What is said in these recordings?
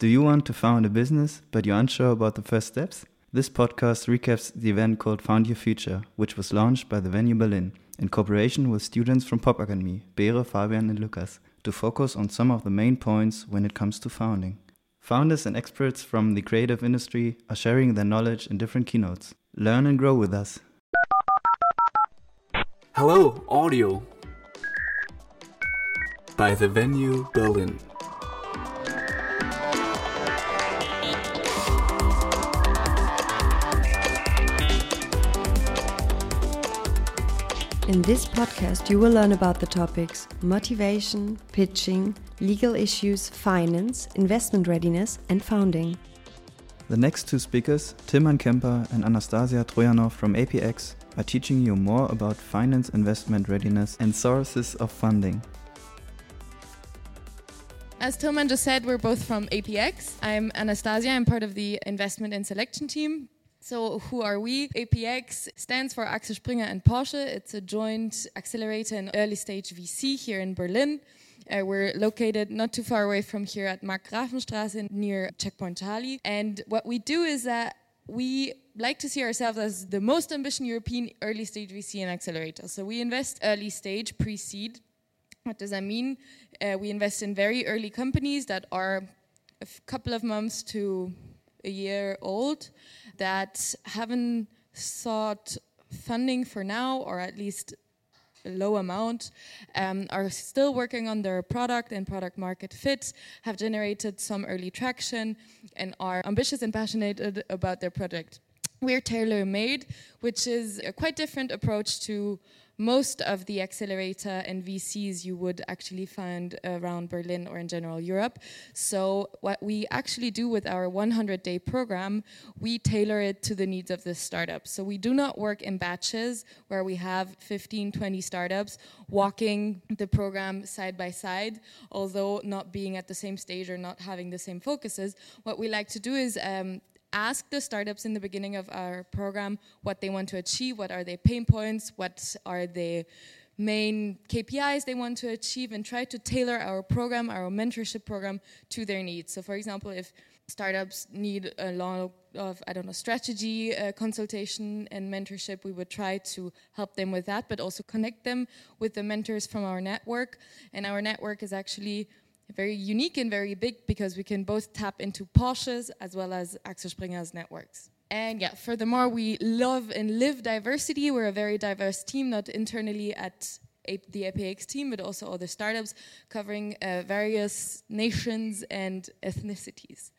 Do you want to found a business, but you're unsure about the first steps? This podcast recaps the event called Found Your Future, which was launched by the Venue Berlin in cooperation with students from Pop Academy, Beere, Fabian, and Lukas, to focus on some of the main points when it comes to founding. Founders and experts from the creative industry are sharing their knowledge in different keynotes. Learn and grow with us. Hello, audio by the Venue Berlin. In this podcast, you will learn about the topics motivation, pitching, legal issues, finance, investment readiness, and founding. The next two speakers, Tilmann Kemper and Anastasia Troyanov from APX, are teaching you more about finance investment readiness and sources of funding. As Tilmann just said, we're both from APX. I'm Anastasia, I'm part of the investment and selection team. So, who are we? APX stands for Axel Springer and Porsche. It's a joint accelerator and early stage VC here in Berlin. Uh, we're located not too far away from here at Markgrafenstraße near Checkpoint Charlie. And what we do is that we like to see ourselves as the most ambitious European early stage VC and accelerator. So, we invest early stage, pre seed. What does that mean? Uh, we invest in very early companies that are a couple of months to a year old that haven't sought funding for now, or at least a low amount, um, are still working on their product and product market fit, have generated some early traction, and are ambitious and passionate about their project. We're tailor made, which is a quite different approach to most of the accelerator and VCs you would actually find around Berlin or in general Europe. So, what we actually do with our 100 day program, we tailor it to the needs of the startup. So, we do not work in batches where we have 15, 20 startups walking the program side by side, although not being at the same stage or not having the same focuses. What we like to do is um, ask the startups in the beginning of our program what they want to achieve, what are their pain points, what are the main KPIs they want to achieve, and try to tailor our program, our mentorship program, to their needs. So, for example, if startups need a lot of I don't know strategy uh, consultation and mentorship, we would try to help them with that, but also connect them with the mentors from our network. And our network is actually very unique and very big because we can both tap into Porsche's as well as Axel Springer's networks. And yeah, furthermore, we love and live diversity. We're a very diverse team, not internally at the APX team, but also other startups covering uh, various nations and ethnicities.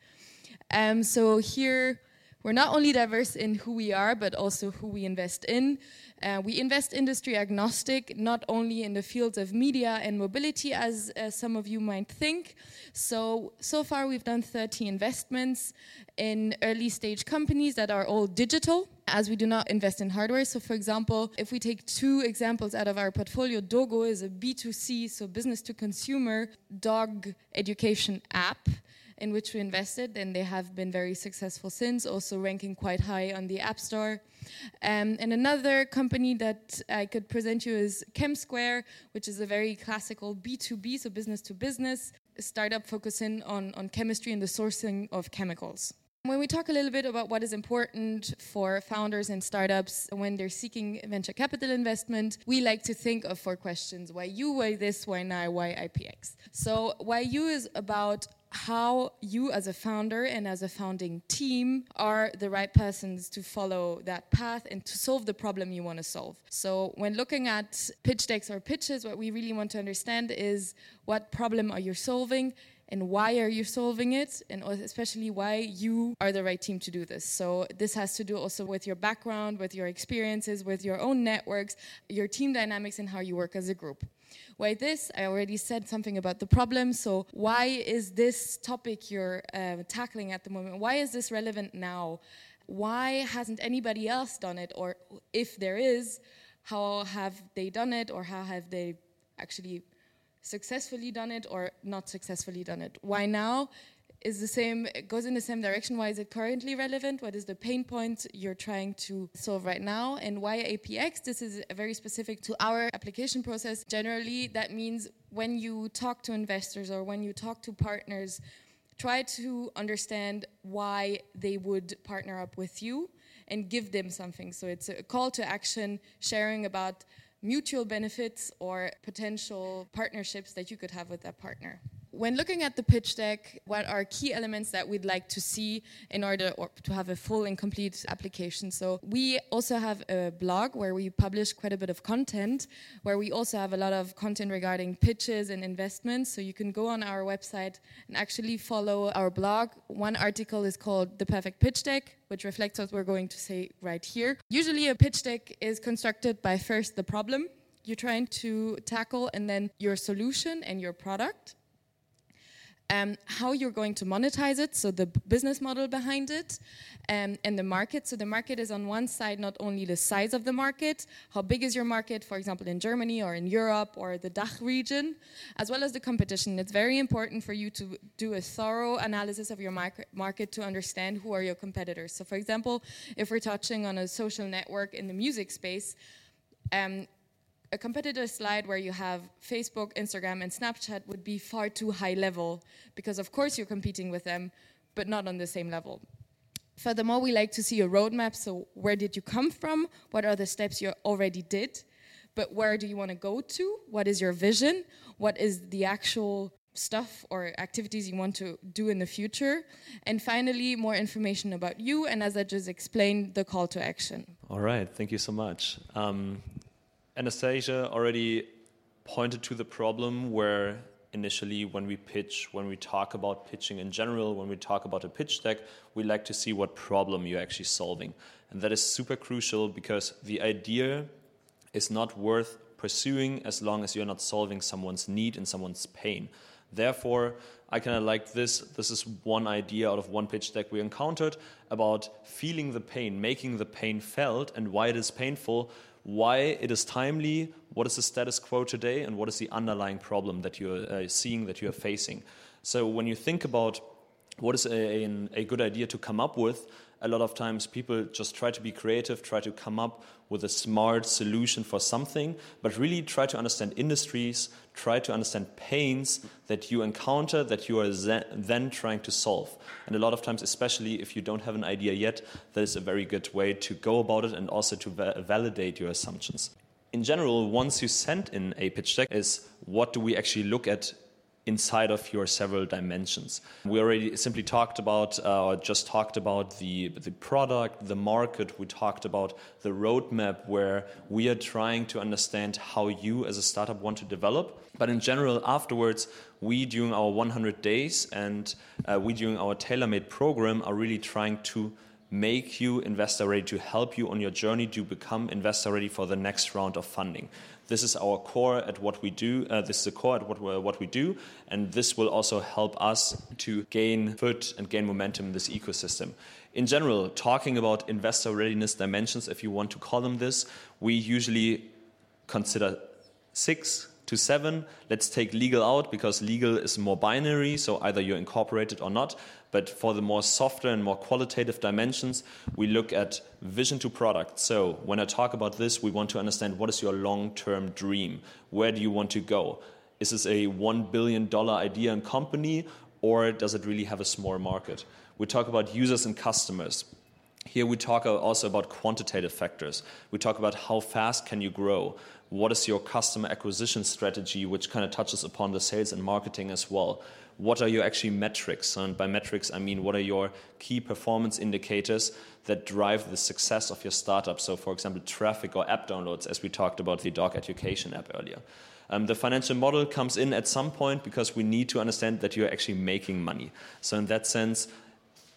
Um, so here, we're not only diverse in who we are, but also who we invest in. Uh, we invest industry agnostic, not only in the fields of media and mobility, as uh, some of you might think. So, so far we've done 30 investments in early stage companies that are all digital, as we do not invest in hardware. So, for example, if we take two examples out of our portfolio, Dogo is a B2C, so business to consumer dog education app in which we invested, and they have been very successful since, also ranking quite high on the App Store. Um, and another company that I could present you is ChemSquare, which is a very classical B2B, so business to business startup focusing on, on chemistry and the sourcing of chemicals. When we talk a little bit about what is important for founders and startups when they're seeking venture capital investment, we like to think of four questions why you, why this, why now, why APX. So, why you is about how you as a founder and as a founding team are the right persons to follow that path and to solve the problem you want to solve. So when looking at pitch decks or pitches, what we really want to understand is what problem are you solving and why are you solving it and especially why you are the right team to do this so this has to do also with your background with your experiences with your own networks your team dynamics and how you work as a group why this? I already said something about the problem. So, why is this topic you're uh, tackling at the moment? Why is this relevant now? Why hasn't anybody else done it? Or if there is, how have they done it? Or how have they actually successfully done it or not successfully done it? Why now? is the same goes in the same direction why is it currently relevant what is the pain point you're trying to solve right now and why apx this is very specific to our application process generally that means when you talk to investors or when you talk to partners try to understand why they would partner up with you and give them something. So it's a call to action, sharing about mutual benefits or potential partnerships that you could have with that partner. When looking at the pitch deck, what are key elements that we'd like to see in order to have a full and complete application? So we also have a blog where we publish quite a bit of content, where we also have a lot of content regarding pitches and investments. So you can go on our website and actually follow our blog. One article is called The Perfect Pitch Deck, which reflects what we're going to say right here. Usually a pitch deck is constructed by first the problem you're trying to tackle and then your solution and your product um, how you're going to monetize it, so the business model behind it, um, and the market. So the market is on one side not only the size of the market, how big is your market, for example, in Germany or in Europe or the DACH region, as well as the competition. It's very important for you to do a thorough analysis of your market, to understand who are your competitors. So, for example, if we're touching on a social network in the music space, um, a competitor slide where you have Facebook, Instagram, and Snapchat would be far too high level because, of course, you're competing with them, but not on the same level. Furthermore, we like to see a roadmap. So, where did you come from? What are the steps you already did? But where do you want to go to? What is your vision? What is the actual stuff or activities you want to do in the future? And finally, more information about you. And as I just explained, the call to action. All right, thank you so much. Um, Anastasia already pointed to the problem where initially when we pitch, when we talk about pitching in general, when we talk about a pitch deck, we like to see what problem you're actually solving. And that is super crucial because the idea is not worth pursuing as long as you're not solving someone's need and someone's pain. Therefore, I kind of like this. This is one idea out of one pitch deck we encountered about feeling the pain, making the pain felt, and why it is painful why it is timely, what is the status quo today, and what is the underlying problem that you're uh, seeing, that you're facing. So when you think about what is a, a, a, good idea to come up with, a lot of times people just try to be creative, try to come up with a smart solution for something, but really try to understand industries, try to understand pains that you encounter that you are then trying to solve. And a lot of times, especially if you don't have an idea yet, that is a very good way to go about it and also to va validate your assumptions. In general, once you send in a pitch deck, is what do we actually look at inside of your several dimensions. We already simply talked about, uh, or just talked about the, the product, the market. We talked about the roadmap where we are trying to understand how you as a startup want to develop. But in general, afterwards, we during our 100 days and uh, we during our tailor-made program are really trying to make you investor ready to help you on your journey to become investor ready for the next round of funding. This is our core at what we do. Uh, this is the core at what, what we do, and this will also help us to gain foot and gain momentum in this ecosystem. In general, talking about investor readiness dimensions, if you want to call them this, we usually consider six to seven. Let's take legal out because legal is more binary, so either you're incorporated or not. But for the more softer and more qualitative dimensions, we look at vision to product. So when I talk about this, we want to understand what is your long term dream? Where do you want to go? Is this a $1 billion idea and company, or does it really have a small market? We talk about users and customers. Here we talk also about quantitative factors. We talk about how fast can you grow? What is your customer acquisition strategy, which kind of touches upon the sales and marketing as well what are your actually metrics? And by metrics, I mean what are your key performance indicators that drive the success of your startup? So, for example, traffic or app downloads, as we talked about the dog education app earlier. Um, the financial model comes in at some point because we need to understand that you're actually making money. So, in that sense,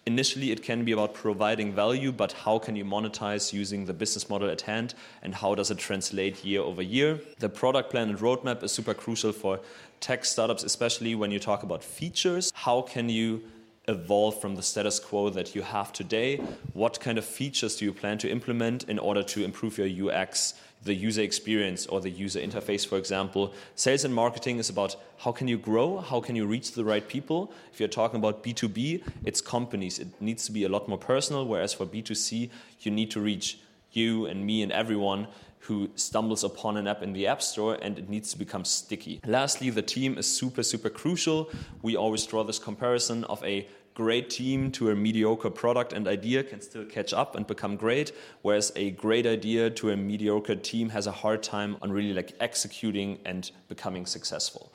initially it can be about providing value, but how can you monetize using the business model at hand and how does it translate year over year? The product plan and roadmap is super crucial for tech startups, especially when you talk about features. How can you evolve from the status quo that you have today? What kind of features do you plan to implement in order to improve your UX, the user experience, or the user interface, for example? Sales and marketing is about how can you grow? How can you reach the right people? If you're talking about B2B, it's companies. It needs to be a lot more personal, whereas for B2C, you need to reach you and me and everyone who stumbles upon an app in the App Store and it needs to become sticky. Lastly, the team is super, super crucial. We always draw this comparison of a great team to a mediocre product and idea can still catch up and become great, whereas a great idea to a mediocre team has a hard time on really like executing and becoming successful.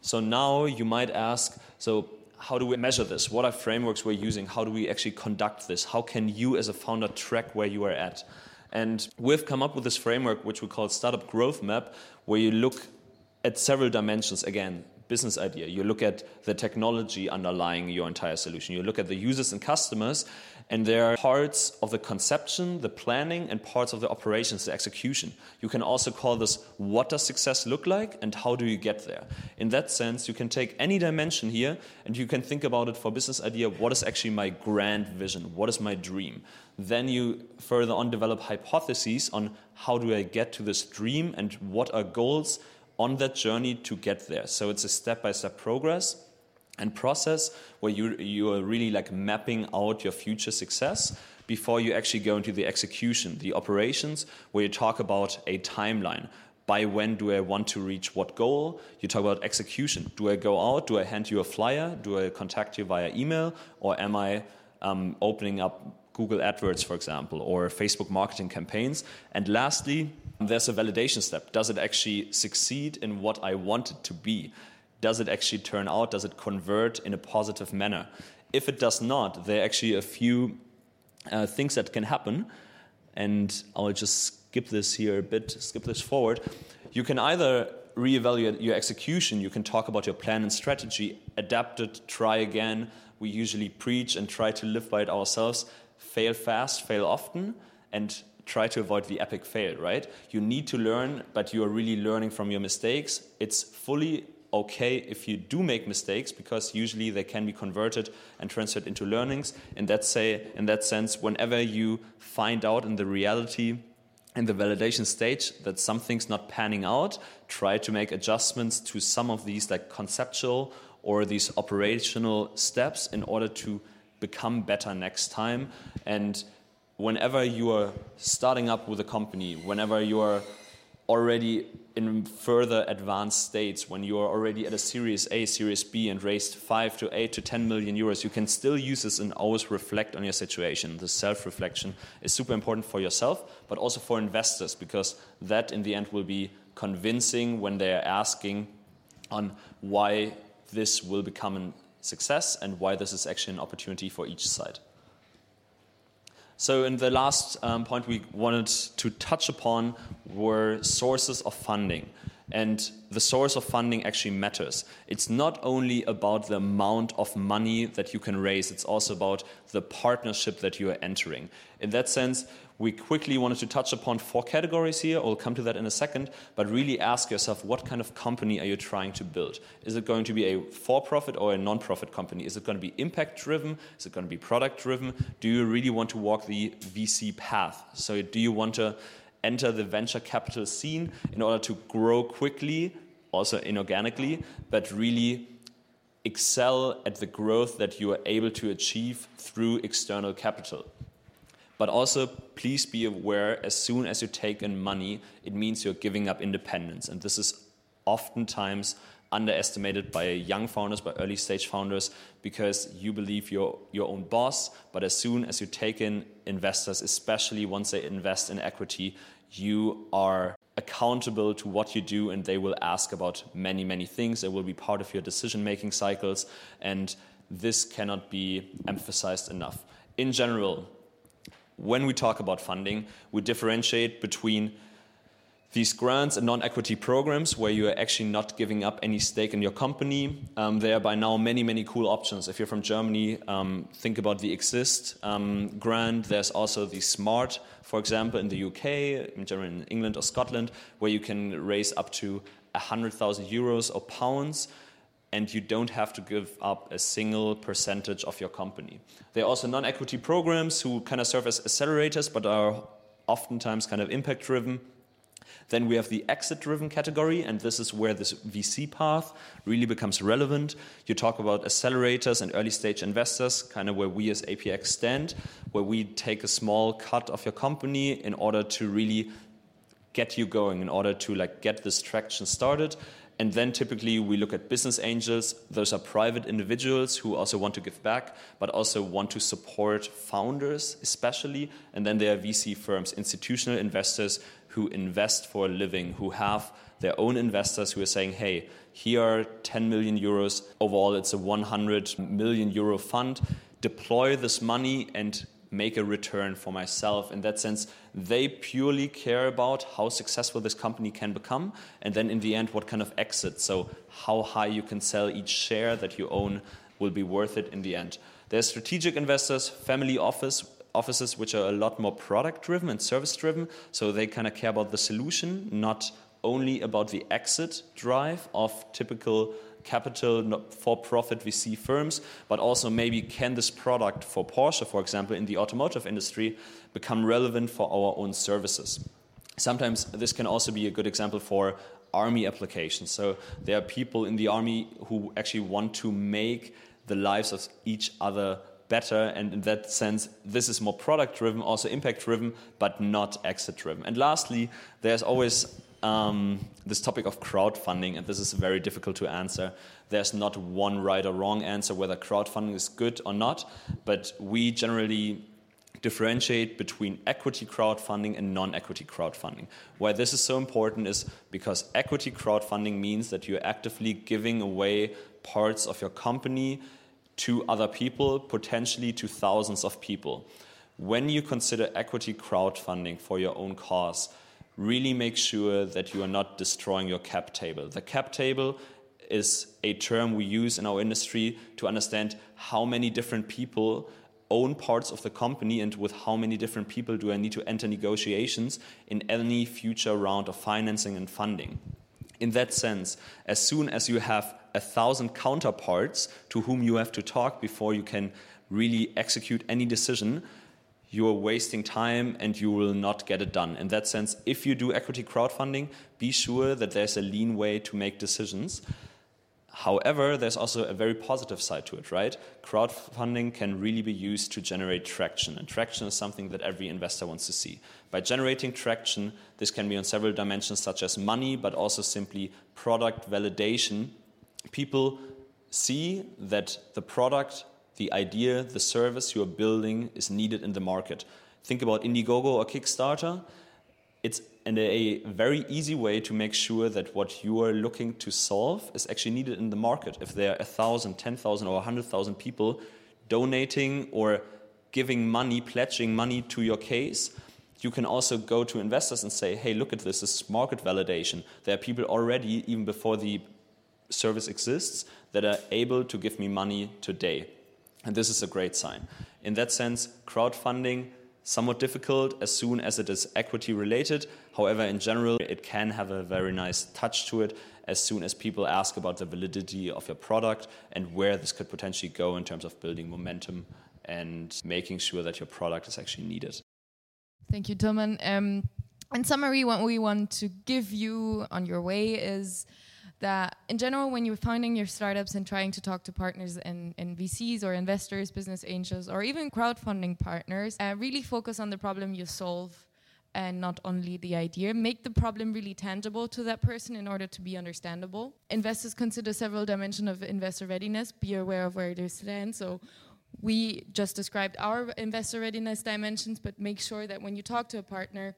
So now you might ask, so how do we measure this? What are frameworks we're using? How do we actually conduct this? How can you as a founder track where you are at? And we've come up with this framework, which we call Startup Growth Map, where you look at several dimensions again business idea. You look at the technology underlying your entire solution. You look at the users and customers and there are parts of the conception the planning and parts of the operations the execution. You can also call this what does success look like and how do you get there? In that sense you can take any dimension here and you can think about it for business idea what is actually my grand vision? What is my dream? Then you further on develop hypotheses on how do I get to this dream and what are goals on that journey to get there. So it's a step by step progress and process where you, you are really like mapping out your future success before you actually go into the execution, the operations, where you talk about a timeline. By when do I want to reach what goal? You talk about execution. Do I go out? Do I hand you a flyer? Do I contact you via email? Or am I um, opening up Google AdWords, for example, or Facebook marketing campaigns. And lastly, there's a validation step. Does it actually succeed in what I want it to be? Does it actually turn out? Does it convert in a positive manner? If it does not, there are actually a few uh, things that can happen. And I'll just skip this here a bit, skip this forward. You can either reevaluate your execution, you can talk about your plan and strategy, adapt it, try again. We usually preach and try to live by it ourselves fail fast, fail often, and try to avoid the epic fail, right? You need to learn, but you are really learning from your mistakes. It's fully okay if you do make mistakes because usually they can be converted and transferred into learnings. In that say, in that sense, whenever you find out in the reality in the validation stage that something's not panning out, try to make adjustments to some of these like conceptual or these operational steps in order to become better next time. And whenever you are starting up with a company, whenever you are already in further advanced states, when you are already at a Series A, Series B, and raised five to eight to 10 million euros, you can still use this and always reflect on your situation. The self reflection is super important for yourself, but also for investors, because that in the end will be convincing when they are asking on why this will become a success and why this is actually an opportunity for each side. So, in the last um, point we wanted to touch upon were sources of funding. And the source of funding actually matters. It's not only about the amount of money that you can raise, it's also about the partnership that you are entering. In that sense, we quickly wanted to touch upon four categories here. I'll come to that in a second, but really ask yourself what kind of company are you trying to build? Is it going to be a for profit or a non profit company? Is it going to be impact driven? Is it going to be product driven? Do you really want to walk the VC path? So, do you want to enter the venture capital scene in order to grow quickly, also inorganically, but really excel at the growth that you are able to achieve through external capital? But also, please be aware as soon as you take in money, it means you're giving up independence. And this is oftentimes underestimated by young founders, by early stage founders, because you believe you're your own boss. But as soon as you take in investors, especially once they invest in equity, you are accountable to what you do and they will ask about many, many things. They will be part of your decision making cycles. And this cannot be emphasized enough. In general, when we talk about funding, we differentiate between these grants and non-equity programs where you are actually not giving up any stake in your company. Um, there are by now many, many cool options. If you're from Germany, um, think about the Exist um, grant. There's also the Smart, for example, in the UK, in Germany, in England or Scotland, where you can raise up to 100,000 euros or pounds and you don't have to give up a single percentage of your company. There are also non equity programs who kind of serve as accelerators but are oftentimes kind of impact driven. Then we have the exit driven category, and this is where this VC path really becomes relevant. You talk about accelerators and early stage investors, kind of where we as APX stand, where we take a small cut of your company in order to really get you going, in order to like get this traction started. And then typically we look at business angels. Those are private individuals who also want to give back, but also want to support founders, especially. And then there are VC firms, institutional investors who invest for a living, who have their own investors who are saying, hey, here are 10 million euros. Overall, it's a 100 million euro fund. Deploy this money and make a return for myself. In that sense, they purely care about how successful this company can become, and then in the end, what kind of exit. So, how high you can sell each share that you own will be worth it in the end. There's strategic investors, family office offices, which are a lot more product driven and service driven. So they kind of care about the solution, not only about the exit drive of typical capital for profit VC firms, but also maybe can this product for Porsche, for example, in the automotive industry, become relevant for our own services? Sometimes this can also be a good example for army applications. So there are people in the army who actually want to make the lives of each other better. And in that sense, this is more product driven, also impact driven, but not exit driven. And lastly, there's always um, this topic of crowdfunding, and this is very difficult to answer. There's not one right or wrong answer whether crowdfunding is good or not, but we generally differentiate between equity crowdfunding and non equity crowdfunding. Why this is so important is because equity crowdfunding means that you're actively giving away parts of your company to other people, potentially to thousands of people. When you consider equity crowdfunding for your own cause, really make sure that you are not destroying your cap table. The cap table is a term we use in our industry to understand how many different people own parts of the company and with how many different people do I need to enter negotiations in any future round of financing and funding. In that sense, as soon as you have a thousand counterparts to whom you have to talk before you can really execute any decision, you are wasting time and you will not get it done. In that sense, if you do equity crowdfunding, be sure that there's a lean way to make decisions. However, there's also a very positive side to it, right? Crowdfunding can really be used to generate traction, and traction is something that every investor wants to see. By generating traction, this can be on several dimensions, such as money, but also simply product validation. People see that the product the idea, the service you're building is needed in the market. Think about Indiegogo or Kickstarter. It's a very easy way to make sure that what you are looking to solve is actually needed in the market. If there are 1,000, 10,000, or 100,000 people donating or giving money, pledging money to your case, you can also go to investors and say, hey, look at this, this is market validation. There are people already, even before the service exists, that are able to give me money today. And this is a great sign. In that sense, crowdfunding somewhat difficult as soon as it is equity related. However, in general, it can have a very nice touch to it as soon as people ask about the validity of your product and where this could potentially go in terms of building momentum and making sure that your product is actually needed. Thank you, Tilmann. Um, in summary, what we want to give you on your way is that in general, when you're founding your startups and trying to talk to partners and, VCs or investors, business angels, or even crowdfunding partners, uh, really focus on the problem you solve and not only the idea. Make the problem really tangible to that person in order to be understandable. Investors consider several dimensions of investor readiness. Be aware of where they stand. So we just described our investor readiness dimensions, but make sure that when you talk to a partner,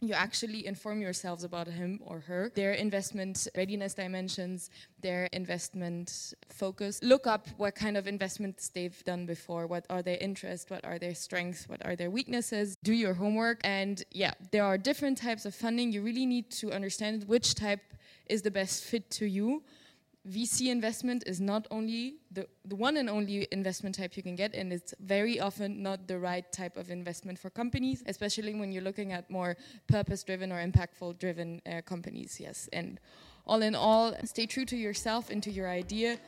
you actually inform yourselves about him or her, their investment readiness dimensions, their investment focus. Look up what kind of investments they've done before, what are their interests, what are their strengths, what are their weaknesses. Do your homework. And yeah, there are different types of funding. You really need to understand which type is the best fit to you VC investment is not only the, the one and only investment type you can get, and it's very often not the right type of investment for companies, especially when you're looking at more purpose driven or impactful driven uh, companies. Yes. And all in all, stay true to yourself and to your idea,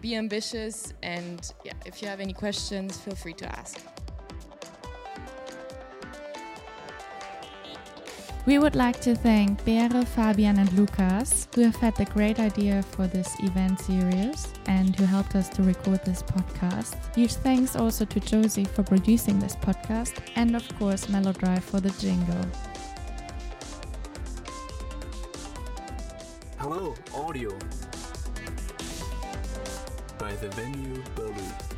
be ambitious, and yeah, if you have any questions, feel free to ask. We would like to thank Beere, Fabian, and Lukas, who have had the great idea for this event series and who helped us to record this podcast. Huge thanks also to Josie for producing this podcast, and of course, Melodrive for the jingle. Hello, audio. By the venue Berlin.